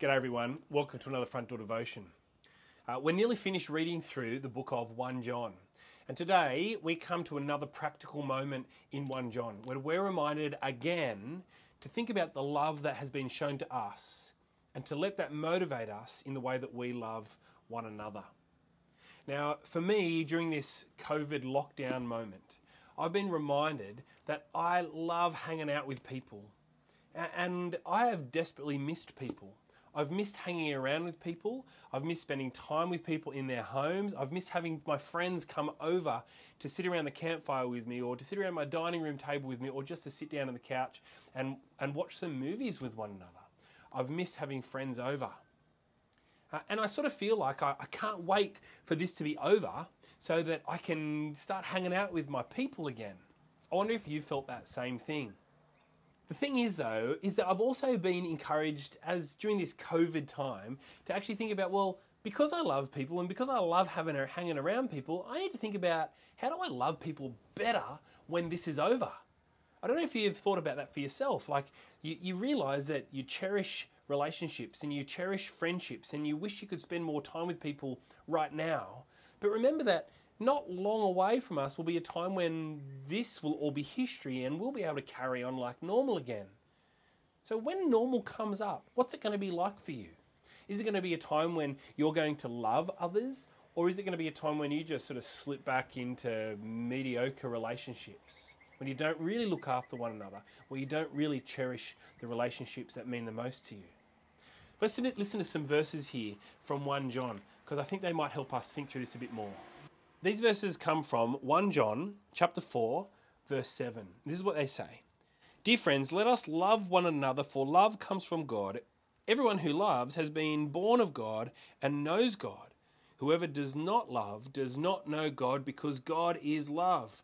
G'day everyone, welcome to another Front Door Devotion. Uh, we're nearly finished reading through the book of 1 John. And today we come to another practical moment in 1 John where we're reminded again to think about the love that has been shown to us and to let that motivate us in the way that we love one another. Now, for me, during this COVID lockdown moment, I've been reminded that I love hanging out with people and I have desperately missed people. I've missed hanging around with people. I've missed spending time with people in their homes. I've missed having my friends come over to sit around the campfire with me or to sit around my dining room table with me or just to sit down on the couch and, and watch some movies with one another. I've missed having friends over. Uh, and I sort of feel like I, I can't wait for this to be over so that I can start hanging out with my people again. I wonder if you felt that same thing. The thing is, though, is that I've also been encouraged as during this COVID time to actually think about, well, because I love people and because I love having or hanging around people, I need to think about how do I love people better when this is over. I don't know if you've thought about that for yourself. Like you, you realize that you cherish relationships and you cherish friendships and you wish you could spend more time with people right now. But remember that not long away from us will be a time when this will all be history and we'll be able to carry on like normal again. So, when normal comes up, what's it going to be like for you? Is it going to be a time when you're going to love others? Or is it going to be a time when you just sort of slip back into mediocre relationships? When you don't really look after one another? Where you don't really cherish the relationships that mean the most to you? Listen to, listen to some verses here from 1 John, because I think they might help us think through this a bit more. These verses come from 1 John chapter 4 verse 7. This is what they say. Dear friends, let us love one another for love comes from God. Everyone who loves has been born of God and knows God. Whoever does not love does not know God because God is love.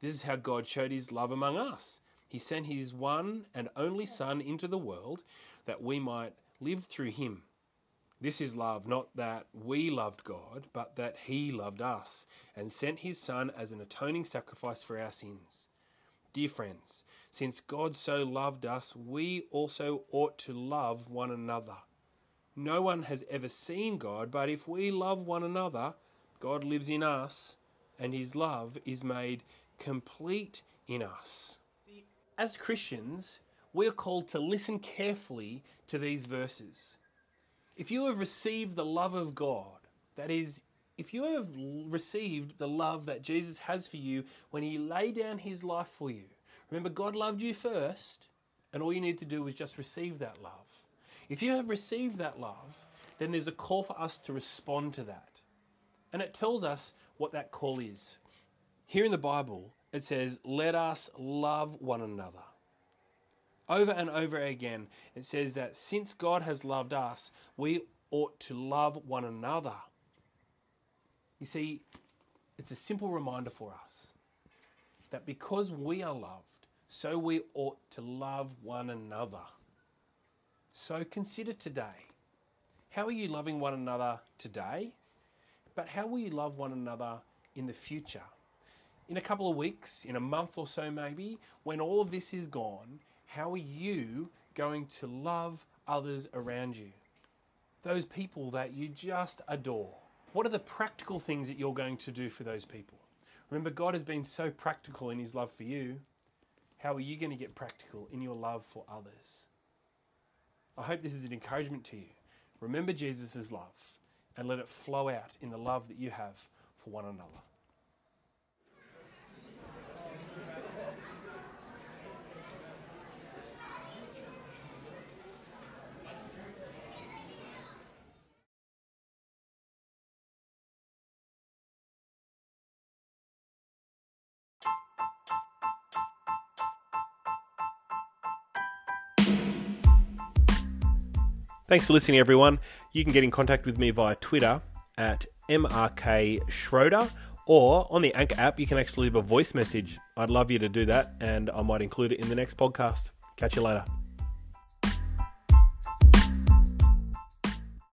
This is how God showed his love among us. He sent his one and only Son into the world that we might live through him. This is love, not that we loved God, but that He loved us and sent His Son as an atoning sacrifice for our sins. Dear friends, since God so loved us, we also ought to love one another. No one has ever seen God, but if we love one another, God lives in us, and His love is made complete in us. As Christians, we are called to listen carefully to these verses. If you have received the love of God, that is, if you have received the love that Jesus has for you when He laid down His life for you, remember, God loved you first, and all you need to do is just receive that love. If you have received that love, then there's a call for us to respond to that. And it tells us what that call is. Here in the Bible, it says, Let us love one another. Over and over again, it says that since God has loved us, we ought to love one another. You see, it's a simple reminder for us that because we are loved, so we ought to love one another. So consider today how are you loving one another today? But how will you love one another in the future? In a couple of weeks, in a month or so, maybe, when all of this is gone, how are you going to love others around you? Those people that you just adore. What are the practical things that you're going to do for those people? Remember, God has been so practical in His love for you. How are you going to get practical in your love for others? I hope this is an encouragement to you. Remember Jesus' love and let it flow out in the love that you have for one another. Thanks for listening, everyone. You can get in contact with me via Twitter at MRK Schroeder or on the Anchor app, you can actually leave a voice message. I'd love you to do that, and I might include it in the next podcast. Catch you later.